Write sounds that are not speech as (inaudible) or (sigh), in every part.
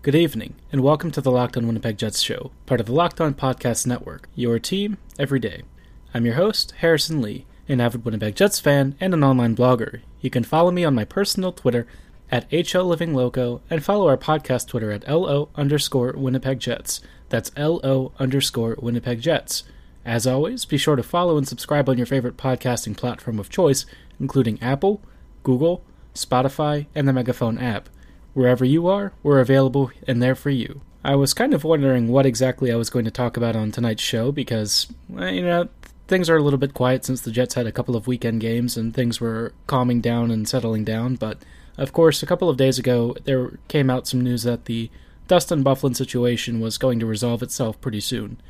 Good evening, and welcome to the Locked On Winnipeg Jets show, part of the Locked On Podcast Network, your team every day. I'm your host, Harrison Lee, an avid Winnipeg Jets fan and an online blogger. You can follow me on my personal Twitter at HLLivingLoco and follow our podcast Twitter at LO underscore Winnipeg Jets. That's LO underscore Winnipeg Jets. As always, be sure to follow and subscribe on your favorite podcasting platform of choice, including Apple, Google, Spotify, and the Megaphone app. Wherever you are, we're available and there for you. I was kind of wondering what exactly I was going to talk about on tonight's show because, you know, things are a little bit quiet since the Jets had a couple of weekend games and things were calming down and settling down. But, of course, a couple of days ago, there came out some news that the Dustin Byfuglien situation was going to resolve itself pretty soon.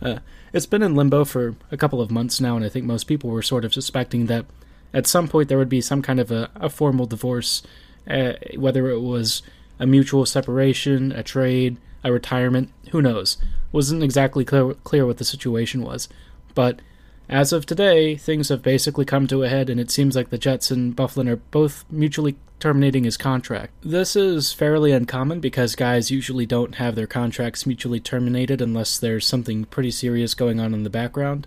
Uh, it's been in limbo for a couple of months now, and I think most people were sort of suspecting that at some point there would be some kind of a, a formal divorce, uh, whether it was a mutual separation, a trade, a retirement, who knows. Wasn't exactly clear, clear what the situation was. But as of today, things have basically come to a head, and it seems like the Jets and Byfuglien are both mutually terminating his contract. This is fairly uncommon because guys usually don't have their contracts mutually terminated unless there's something pretty serious going on in the background.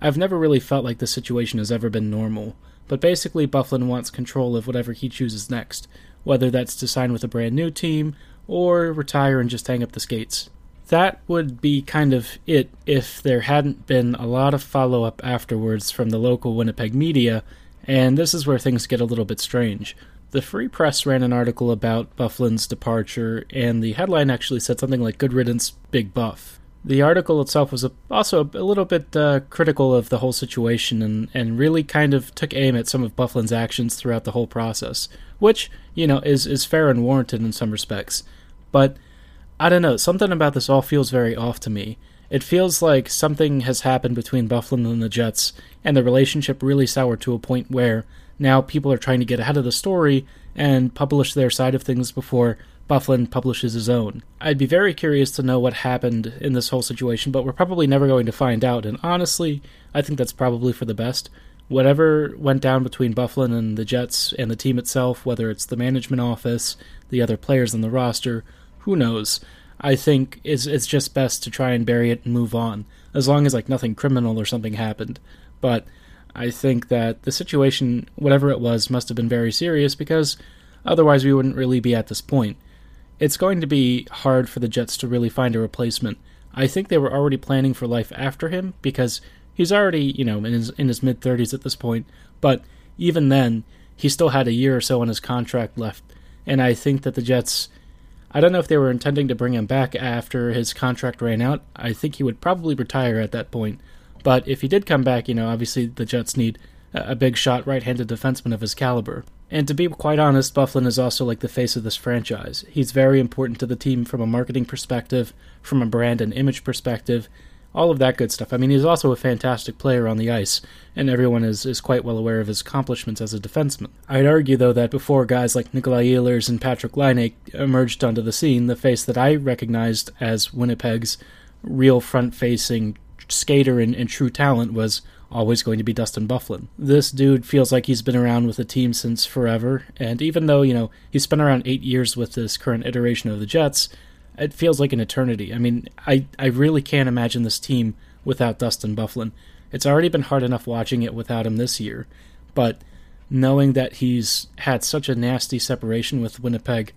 I've never really felt like the situation has ever been normal, but basically Byfuglien wants control of whatever he chooses next, whether that's to sign with a brand new team or retire and just hang up the skates that would be kind of it if there hadn't been a lot of follow up afterwards from the local Winnipeg media, and this is where things get a little bit strange. The Free Press ran an article about Byfuglien's departure, and the headline actually said something like Good Riddance, Big Buff. The article itself was also a little bit uh, critical of the whole situation and, and really kind of took aim at some of Byfuglien's actions throughout the whole process, which, you know, is, is fair and warranted in some respects. But I don't know, something about this all feels very off to me. It feels like something has happened between Byfuglien and the Jets, and the relationship really soured to a point where now people are trying to get ahead of the story and publish their side of things before Byfuglien publishes his own. I'd be very curious to know what happened in this whole situation, but we're probably never going to find out, and honestly, I think that's probably for the best. Whatever went down between Byfuglien and the Jets and the team itself, whether it's the management office, the other players on the roster, who knows? I think it's it's just best to try and bury it and move on, as long as like nothing criminal or something happened. But I think that the situation, whatever it was, must have been very serious because otherwise we wouldn't really be at this point. It's going to be hard for the Jets to really find a replacement. I think they were already planning for life after him because he's already, you know, in his in his mid 30s at this point, but even then, he still had a year or so on his contract left, and I think that the Jets I don't know if they were intending to bring him back after his contract ran out. I think he would probably retire at that point. But if he did come back, you know, obviously the Jets need a big shot right handed defenseman of his caliber. And to be quite honest, Byfuglien is also like the face of this franchise. He's very important to the team from a marketing perspective, from a brand and image perspective, all of that good stuff. I mean, he's also a fantastic player on the ice, and everyone is, is quite well aware of his accomplishments as a defenseman. I'd argue, though, that before guys like Nikolai Ehlers and Patrick Laine emerged onto the scene, the face that I recognized as Winnipeg's real front facing skater and, and, true talent was always going to be Dustin Byfuglien. This dude feels like he's been around with the team since forever, and even though, you know, he's spent around eight years with this current iteration of the Jets, it feels like an eternity. I mean, I, I really can't imagine this team without Dustin Byfuglien. It's already been hard enough watching it without him this year, but knowing that he's had such a nasty separation with Winnipeg,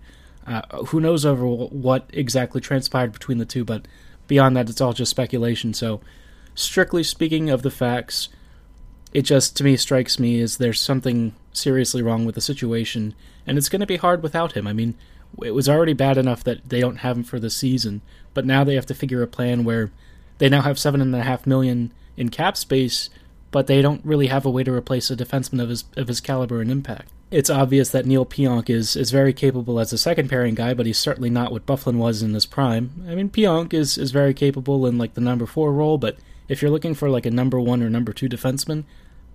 uh, who knows over what exactly transpired between the two, but beyond that, it's all just speculation. So, strictly speaking of the facts, it just to me strikes me as there's something seriously wrong with the situation, and it's going to be hard without him. I mean, it was already bad enough that they don't have him for the season, but now they have to figure a plan where they now have seven and a half million in cap space, but they don't really have a way to replace a defenseman of his of his caliber and impact. It's obvious that Neil Pionk is is very capable as a second pairing guy, but he's certainly not what Byfuglien was in his prime. I mean, Pionk is is very capable in like the number four role, but if you're looking for like a number one or number two defenseman,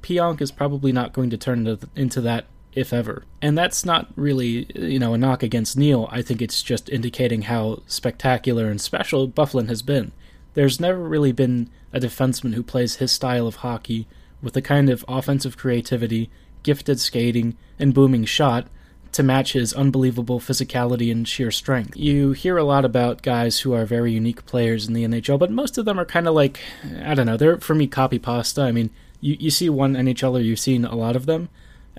Pionk is probably not going to turn into, into that if ever. And that's not really, you know, a knock against Neil. I think it's just indicating how spectacular and special Byfuglien has been. There's never really been a defenseman who plays his style of hockey with the kind of offensive creativity, gifted skating, and booming shot to match his unbelievable physicality and sheer strength. You hear a lot about guys who are very unique players in the NHL, but most of them are kind of like, I don't know, they're for me copy pasta. I mean, you, you see one NHLer, you've seen a lot of them.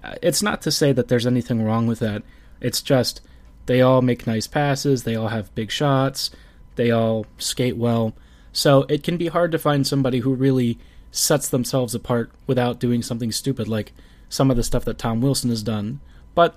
Uh, it's not to say that there's anything wrong with that. It's just they all make nice passes, they all have big shots, they all skate well. So it can be hard to find somebody who really sets themselves apart without doing something stupid like some of the stuff that Tom Wilson has done. But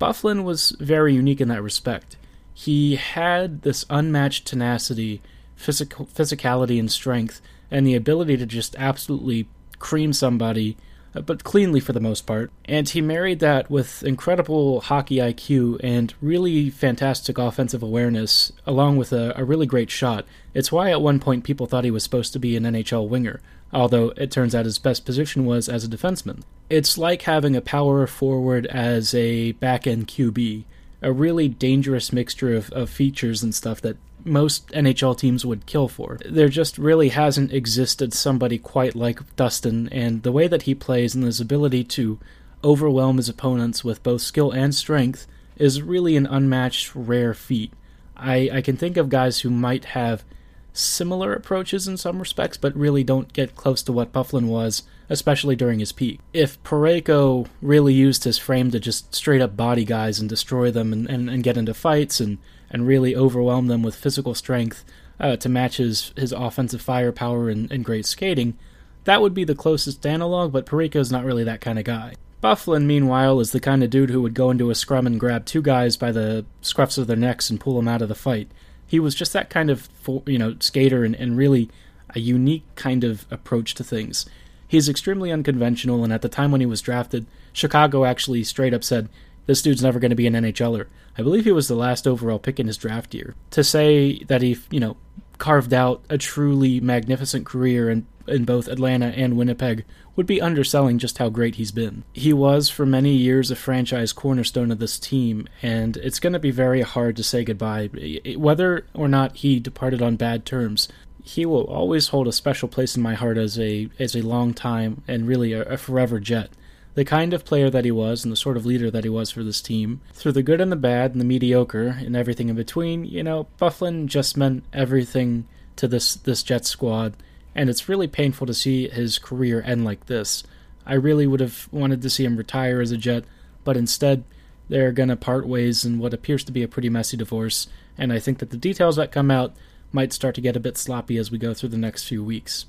Byfuglien was very unique in that respect. He had this unmatched tenacity, physical, physicality, and strength, and the ability to just absolutely cream somebody, but cleanly for the most part. And he married that with incredible hockey IQ and really fantastic offensive awareness, along with a, a really great shot. It's why at one point people thought he was supposed to be an NHL winger although it turns out his best position was as a defenseman. It's like having a power forward as a back end QB, a really dangerous mixture of, of features and stuff that most NHL teams would kill for. There just really hasn't existed somebody quite like Dustin, and the way that he plays and his ability to overwhelm his opponents with both skill and strength is really an unmatched, rare feat. I, I can think of guys who might have similar approaches in some respects, but really don't get close to what Byfuglien was, especially during his peak. If Parayko really used his frame to just straight up body guys and destroy them and, and, and get into fights and, and really overwhelm them with physical strength uh, to match his, his offensive firepower and, and great skating, that would be the closest analog, but Parayko's not really that kind of guy. Byfuglien, meanwhile, is the kind of dude who would go into a scrum and grab two guys by the scruffs of their necks and pull them out of the fight he was just that kind of you know skater and, and really a unique kind of approach to things. He's extremely unconventional, and at the time when he was drafted, Chicago actually straight up said, "This dude's never going to be an NHLer." I believe he was the last overall pick in his draft year. To say that he, you know, carved out a truly magnificent career in, in both Atlanta and Winnipeg would be underselling just how great he's been. He was for many years a franchise cornerstone of this team, and it's going to be very hard to say goodbye. Whether or not he departed on bad terms, he will always hold a special place in my heart as a as a long time and really a, a forever Jet. The kind of player that he was and the sort of leader that he was for this team. Through the good and the bad and the mediocre and everything in between, you know, Byfuglien just meant everything to this this Jet squad and it's really painful to see his career end like this. I really would have wanted to see him retire as a Jet, but instead, they're going to part ways in what appears to be a pretty messy divorce, and I think that the details that come out might start to get a bit sloppy as we go through the next few weeks.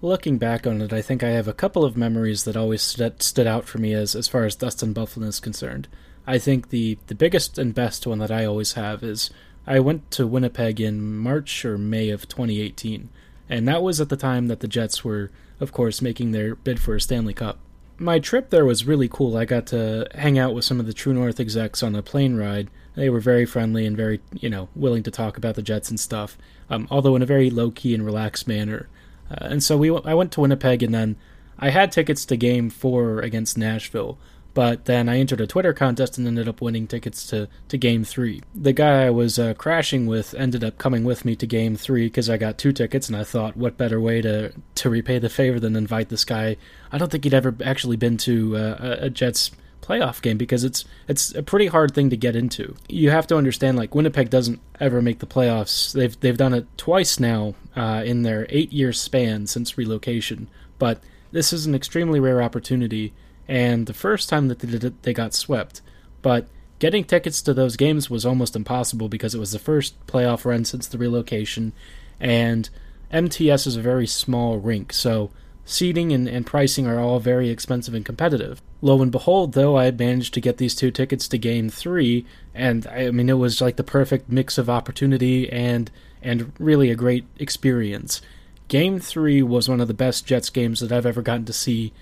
Looking back on it, I think I have a couple of memories that always stood, stood out for me as, as far as Dustin Byfuglien is concerned. I think the, the biggest and best one that I always have is I went to Winnipeg in March or May of 2018, and that was at the time that the Jets were, of course, making their bid for a Stanley Cup. My trip there was really cool. I got to hang out with some of the True North execs on a plane ride. They were very friendly and very, you know, willing to talk about the Jets and stuff, um, although in a very low key and relaxed manner. Uh, and so we, I went to Winnipeg, and then I had tickets to Game Four against Nashville, but then I entered a Twitter contest and ended up winning tickets to, to Game 3. The guy I was uh, crashing with ended up coming with me to Game 3 because I got two tickets, and I thought, what better way to, to repay the favor than invite this guy? I don't think he'd ever actually been to uh, a Jets playoff game because it's it's a pretty hard thing to get into. You have to understand, like Winnipeg doesn't ever make the playoffs. They've they've done it twice now uh, in their eight year span since relocation, but this is an extremely rare opportunity and the first time that they did it, they got swept. But getting tickets to those games was almost impossible because it was the first playoff run since the relocation, and MTS is a very small rink, so seating and, and pricing are all very expensive and competitive. Lo and behold, though, I had managed to get these two tickets to Game Three, and I mean it was like the perfect mix of opportunity and and really a great experience. Game Three was one of the best Jets games that I've ever gotten to see.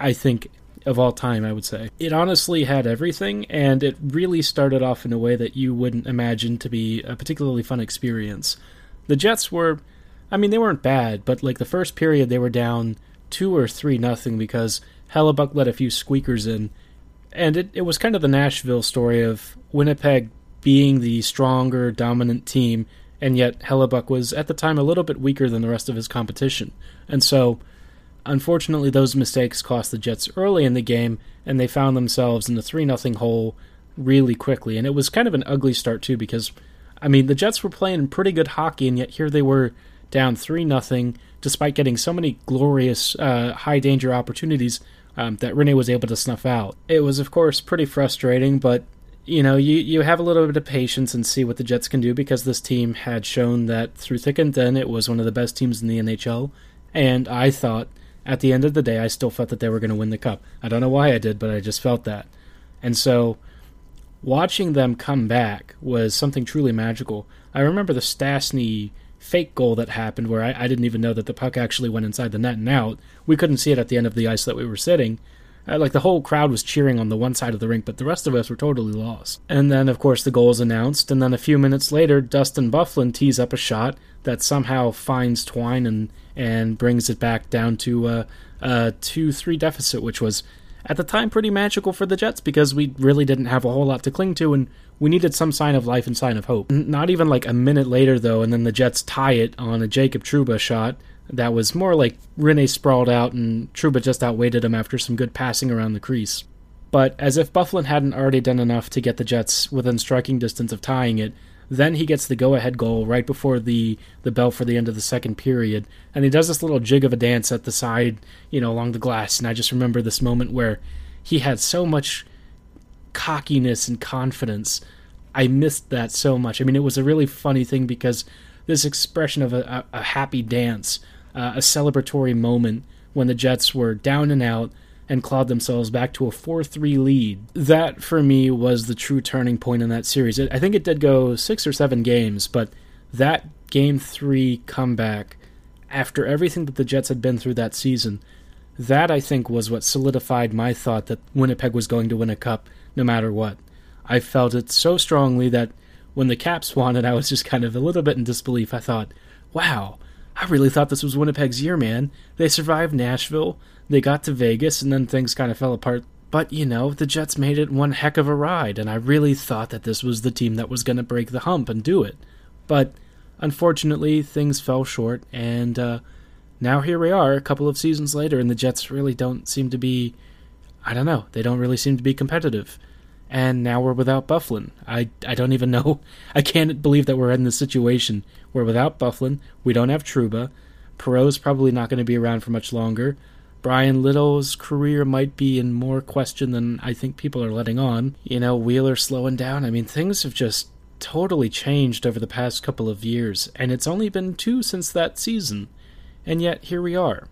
I think of all time, I would say. It honestly had everything, and it really started off in a way that you wouldn't imagine to be a particularly fun experience. The Jets were, I mean, they weren't bad, but like the first period, they were down two or three nothing because Hellebuyck let a few squeakers in, and it, it was kind of the Nashville story of Winnipeg being the stronger, dominant team, and yet Hellebuyck was at the time a little bit weaker than the rest of his competition, and so Unfortunately, those mistakes cost the Jets early in the game, and they found themselves in the 3 0 hole really quickly. And it was kind of an ugly start, too, because, I mean, the Jets were playing pretty good hockey, and yet here they were down 3 0, despite getting so many glorious uh, high danger opportunities um, that Rinne was able to snuff out. It was, of course, pretty frustrating, but you know, you, you have a little bit of patience and see what the Jets can do because this team had shown that through thick and thin it was one of the best teams in the NHL. And I thought, at the end of the day, I still felt that they were going to win the cup. I don't know why I did, but I just felt that. And so, watching them come back was something truly magical. I remember the Stastny fake goal that happened where I, I didn't even know that the puck actually went inside the net and out. We couldn't see it at the end of the ice that we were sitting like the whole crowd was cheering on the one side of the rink, but the rest of us were totally lost. And then, of course, the goal is announced, and then a few minutes later, Dustin Byfuglien tees up a shot that somehow finds Twine and and brings it back down to uh, a two-three deficit, which was at the time pretty magical for the Jets because we really didn't have a whole lot to cling to, and we needed some sign of life and sign of hope. Not even like a minute later, though, and then the Jets tie it on a Jacob Trouba shot that was more like Rinne sprawled out and Trouba just outweighted him after some good passing around the crease. But as if Byfuglien hadn't already done enough to get the Jets within striking distance of tying it, then he gets the go-ahead goal right before the the bell for the end of the second period, and he does this little jig of a dance at the side, you know, along the glass. And I just remember this moment where he had so much cockiness and confidence. I missed that so much. I mean, it was a really funny thing because this expression of a, a, a happy dance uh, a celebratory moment when the Jets were down and out and clawed themselves back to a 4 3 lead. That, for me, was the true turning point in that series. I think it did go six or seven games, but that game three comeback, after everything that the Jets had been through that season, that I think was what solidified my thought that Winnipeg was going to win a cup no matter what. I felt it so strongly that when the Caps won it, I was just kind of a little bit in disbelief. I thought, wow, I really thought this was Winnipeg's year, man. They survived Nashville, they got to Vegas, and then things kind of fell apart. But, you know, the Jets made it one heck of a ride, and I really thought that this was the team that was going to break the hump and do it. But, unfortunately, things fell short, and uh, now here we are, a couple of seasons later, and the Jets really don't seem to be. I don't know, they don't really seem to be competitive and now we're without Byfuglien. I, I don't even know. (laughs) I can't believe that we're in this situation where without Byfuglien. we don't have Trouba. Perreault's probably not going to be around for much longer. Bryan Little's career might be in more question than I think people are letting on. You know, Wheeler slowing down. I mean, things have just totally changed over the past couple of years, and it's only been two since that season. And yet, here we are.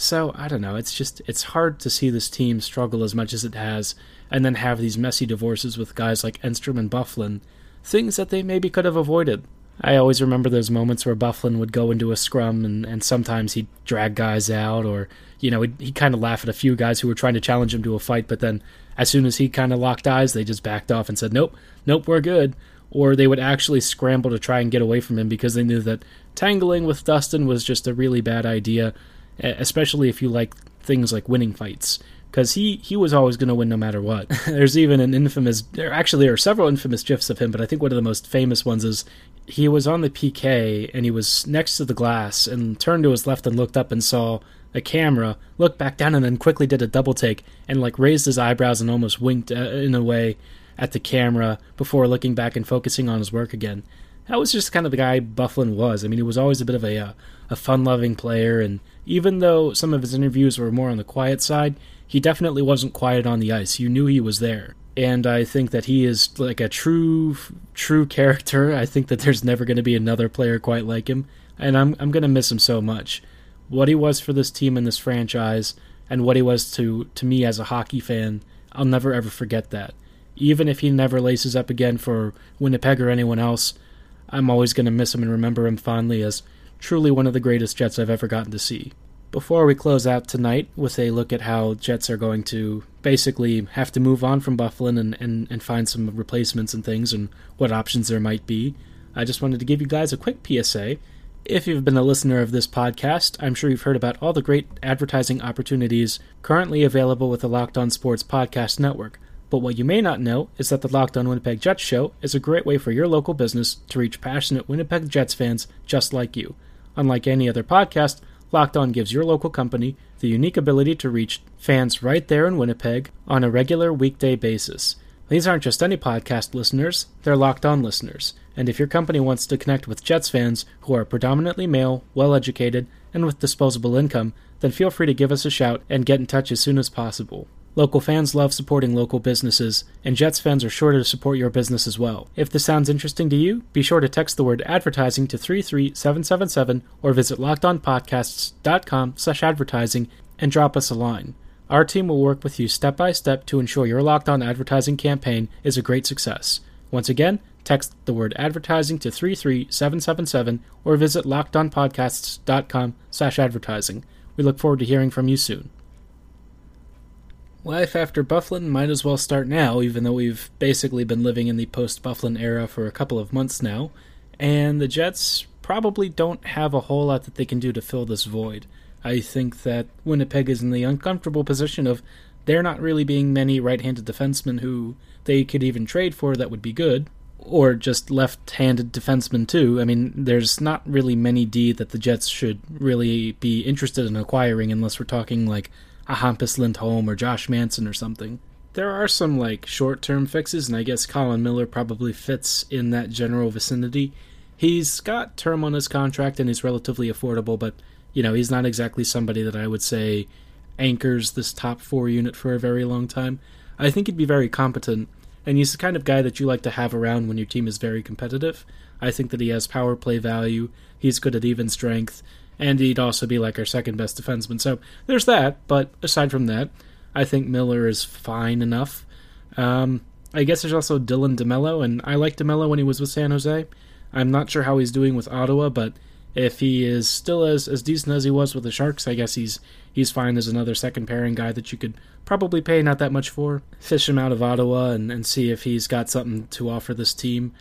So, I don't know, it's just, it's hard to see this team struggle as much as it has and then have these messy divorces with guys like Enstrom and Byfuglien, things that they maybe could have avoided. I always remember those moments where Byfuglien would go into a scrum and, and sometimes he'd drag guys out or, you know, he'd, he'd kind of laugh at a few guys who were trying to challenge him to a fight, but then as soon as he kind of locked eyes, they just backed off and said, nope, nope, we're good. Or they would actually scramble to try and get away from him because they knew that tangling with Dustin was just a really bad idea, especially if you like things like winning fights because he he was always going to win no matter what. (laughs) There's even an infamous, there actually there are several infamous gifs of him, but I think one of the most famous ones is he was on the PK and he was next to the glass and turned to his left and looked up and saw a camera, looked back down and then quickly did a double take and like raised his eyebrows and almost winked uh, in a way at the camera before looking back and focusing on his work again. That was just kind of the guy Byfuglien was. I mean, he was always a bit of a uh, a fun-loving player, and even though some of his interviews were more on the quiet side, he definitely wasn't quiet on the ice. You knew he was there. And I think that he is like a true, true character. I think that there's never going to be another player quite like him. And I'm, I'm going to miss him so much. What he was for this team and this franchise, and what he was to, to me as a hockey fan, I'll never ever forget that. Even if he never laces up again for Winnipeg or anyone else, I'm always going to miss him and remember him fondly as truly one of the greatest Jets I've ever gotten to see. Before we close out tonight with a look at how Jets are going to basically have to move on from Byfuglien and, and, and find some replacements and things and what options there might be, I just wanted to give you guys a quick PSA. If you've been a listener of this podcast, I'm sure you've heard about all the great advertising opportunities currently available with the Locked On Sports Podcast Network. But what you may not know is that the Locked On Winnipeg Jets show is a great way for your local business to reach passionate Winnipeg Jets fans just like you. Unlike any other podcast, Locked On gives your local company the unique ability to reach fans right there in Winnipeg on a regular weekday basis. These aren't just any podcast listeners, they're Locked On listeners. And if your company wants to connect with Jets fans who are predominantly male, well educated, and with disposable income, then feel free to give us a shout and get in touch as soon as possible. Local fans love supporting local businesses, and Jets fans are sure to support your business as well. If this sounds interesting to you, be sure to text the word advertising to 33777 or visit lockedonpodcasts.com slash advertising and drop us a line. Our team will work with you step by step to ensure your Locked On advertising campaign is a great success. Once again, text the word advertising to 33777 or visit lockedonpodcasts.com slash advertising. We look forward to hearing from you soon. Life after Byfuglien might as well start now, even though we've basically been living in the post Byfuglien era for a couple of months now, and the Jets probably don't have a whole lot that they can do to fill this void. I think that Winnipeg is in the uncomfortable position of there not really being many right handed defensemen who they could even trade for that would be good, or just left handed defensemen too. I mean, there's not really many D that the Jets should really be interested in acquiring unless we're talking like a Hampus Lindholm or Josh Manson or something. There are some like short term fixes, and I guess Colin Miller probably fits in that general vicinity. He's got term on his contract and he's relatively affordable, but you know, he's not exactly somebody that I would say anchors this top four unit for a very long time. I think he'd be very competent, and he's the kind of guy that you like to have around when your team is very competitive. I think that he has power play value, he's good at even strength, and he'd also be like our second best defenseman. So there's that. But aside from that, I think Miller is fine enough. Um, I guess there's also Dylan DeMello, and I liked DeMello when he was with San Jose. I'm not sure how he's doing with Ottawa, but if he is still as, as decent as he was with the Sharks, I guess he's he's fine as another second pairing guy that you could probably pay not that much for. Fish him out of Ottawa and, and see if he's got something to offer this team.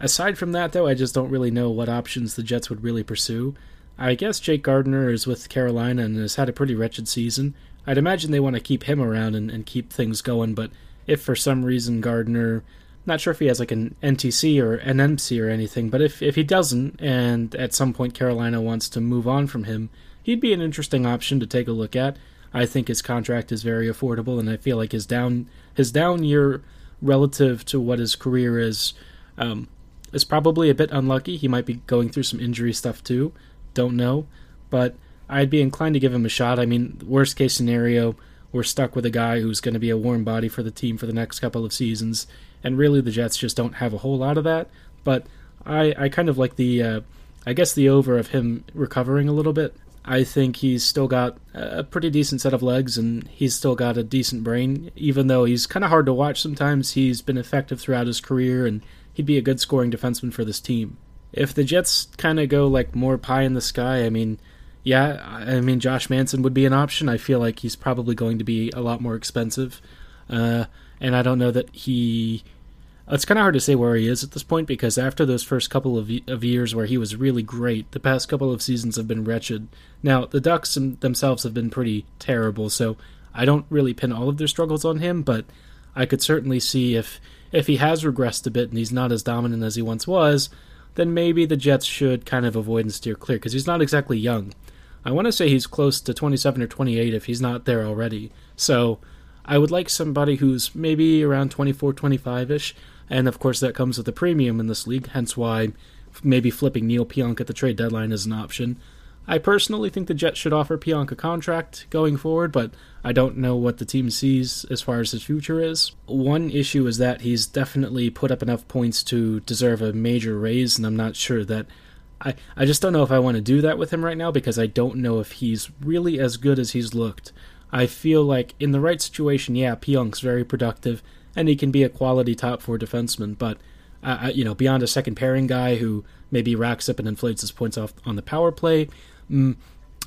Aside from that, though, I just don't really know what options the Jets would really pursue. I guess Jake Gardiner is with Carolina and has had a pretty wretched season. I'd imagine they want to keep him around and, and keep things going, but if for some reason Gardner, not sure if he has like an NTC or an MC or anything, but if, if he doesn't, and at some point Carolina wants to move on from him, he'd be an interesting option to take a look at. I think his contract is very affordable, and I feel like his down his down year relative to what his career is um, is probably a bit unlucky. He might be going through some injury stuff too, don't know, but I'd be inclined to give him a shot. I mean, worst case scenario, we're stuck with a guy who's going to be a warm body for the team for the next couple of seasons, and really the Jets just don't have a whole lot of that. But I, I kind of like the, uh, I guess the over of him recovering a little bit. I think he's still got a pretty decent set of legs, and he's still got a decent brain. Even though he's kind of hard to watch sometimes, he's been effective throughout his career, and he'd be a good scoring defenseman for this team if the Jets kind of go like more pie in the sky, I mean, yeah, I mean Josh Manson would be an option. I feel like he's probably going to be a lot more expensive, uh, and I don't know that he. It's kind of hard to say where he is at this point because after those first couple of, of years where he was really great, the past couple of seasons have been wretched. Now the Ducks themselves have been pretty terrible, so I don't really pin all of their struggles on him, but I could certainly see if if he has regressed a bit and he's not as dominant as he once was, then maybe the Jets should kind of avoid and steer clear because he's not exactly young. I want to say he's close to 27 or 28 if he's not there already. So I would like somebody who's maybe around 24, 25 ish. And of course, that comes with a premium in this league, hence why maybe flipping Neil Pionk at the trade deadline is an option. I personally think the Jets should offer Pionk a contract going forward, but I don't know what the team sees as far as his future is. One issue is that he's definitely put up enough points to deserve a major raise, and I'm not sure that. I, I just don't know if I want to do that with him right now because I don't know if he's really as good as he's looked. I feel like in the right situation, yeah, Pionk's very productive and he can be a quality top four defenseman, but uh, you know, beyond a second pairing guy who maybe racks up and inflates his points off on the power play, mm,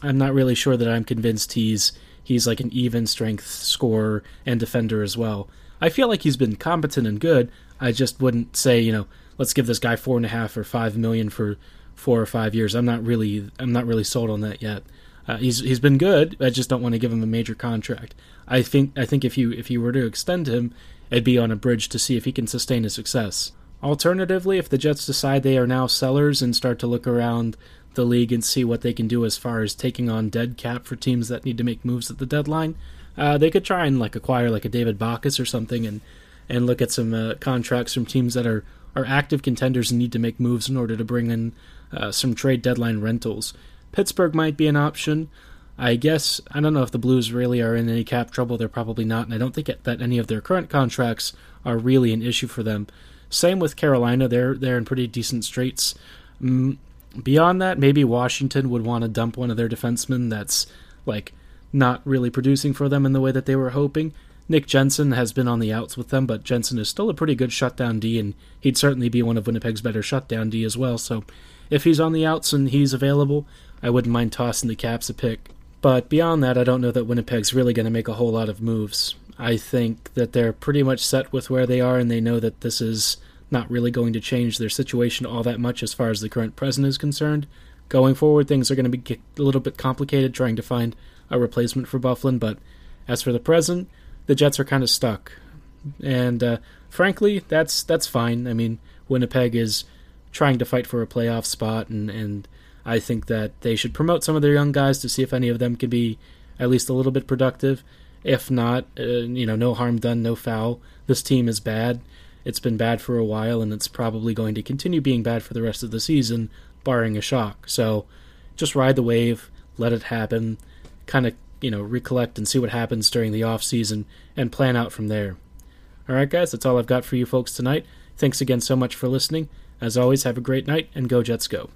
I'm not really sure that I'm convinced he's he's like an even strength scorer and defender as well. I feel like he's been competent and good. I just wouldn't say you know let's give this guy four and a half or five million for four or five years. I'm not really I'm not really sold on that yet. Uh, he's he's been good. I just don't want to give him a major contract. I think I think if you if you were to extend him, it'd be on a bridge to see if he can sustain his success. Alternatively, if the Jets decide they are now sellers and start to look around the league and see what they can do as far as taking on dead cap for teams that need to make moves at the deadline. Uh, they could try and like acquire like a David Backes or something and and look at some uh, contracts from teams that are are active contenders and need to make moves in order to bring in uh, some trade deadline rentals. Pittsburgh might be an option. I guess I don't know if the Blues really are in any cap trouble. They're probably not, and I don't think that any of their current contracts are really an issue for them. Same with Carolina; they're they're in pretty decent straits. Mm, beyond that, maybe Washington would want to dump one of their defensemen that's like not really producing for them in the way that they were hoping. Nick Jensen has been on the outs with them, but Jensen is still a pretty good shutdown D, and he'd certainly be one of Winnipeg's better shutdown D as well. So if he's on the outs and he's available, I wouldn't mind tossing the Caps a pick. But beyond that, I don't know that Winnipeg's really going to make a whole lot of moves. I think that they're pretty much set with where they are, and they know that this is not really going to change their situation all that much as far as the current president is concerned. Going forward, things are going to be a little bit complicated trying to find a replacement for Byfuglien, but as for the present, the Jets are kind of stuck. And uh, frankly, that's that's fine. I mean, Winnipeg is trying to fight for a playoff spot, and, and I think that they should promote some of their young guys to see if any of them can be at least a little bit productive. If not, uh, you know, no harm done, no foul. This team is bad. It's been bad for a while, and it's probably going to continue being bad for the rest of the season, barring a shock. So just ride the wave, let it happen, kind of, you know, recollect and see what happens during the off season and plan out from there. All right, guys, that's all I've got for you folks tonight. Thanks again so much for listening. As always, have a great night and go Jets go.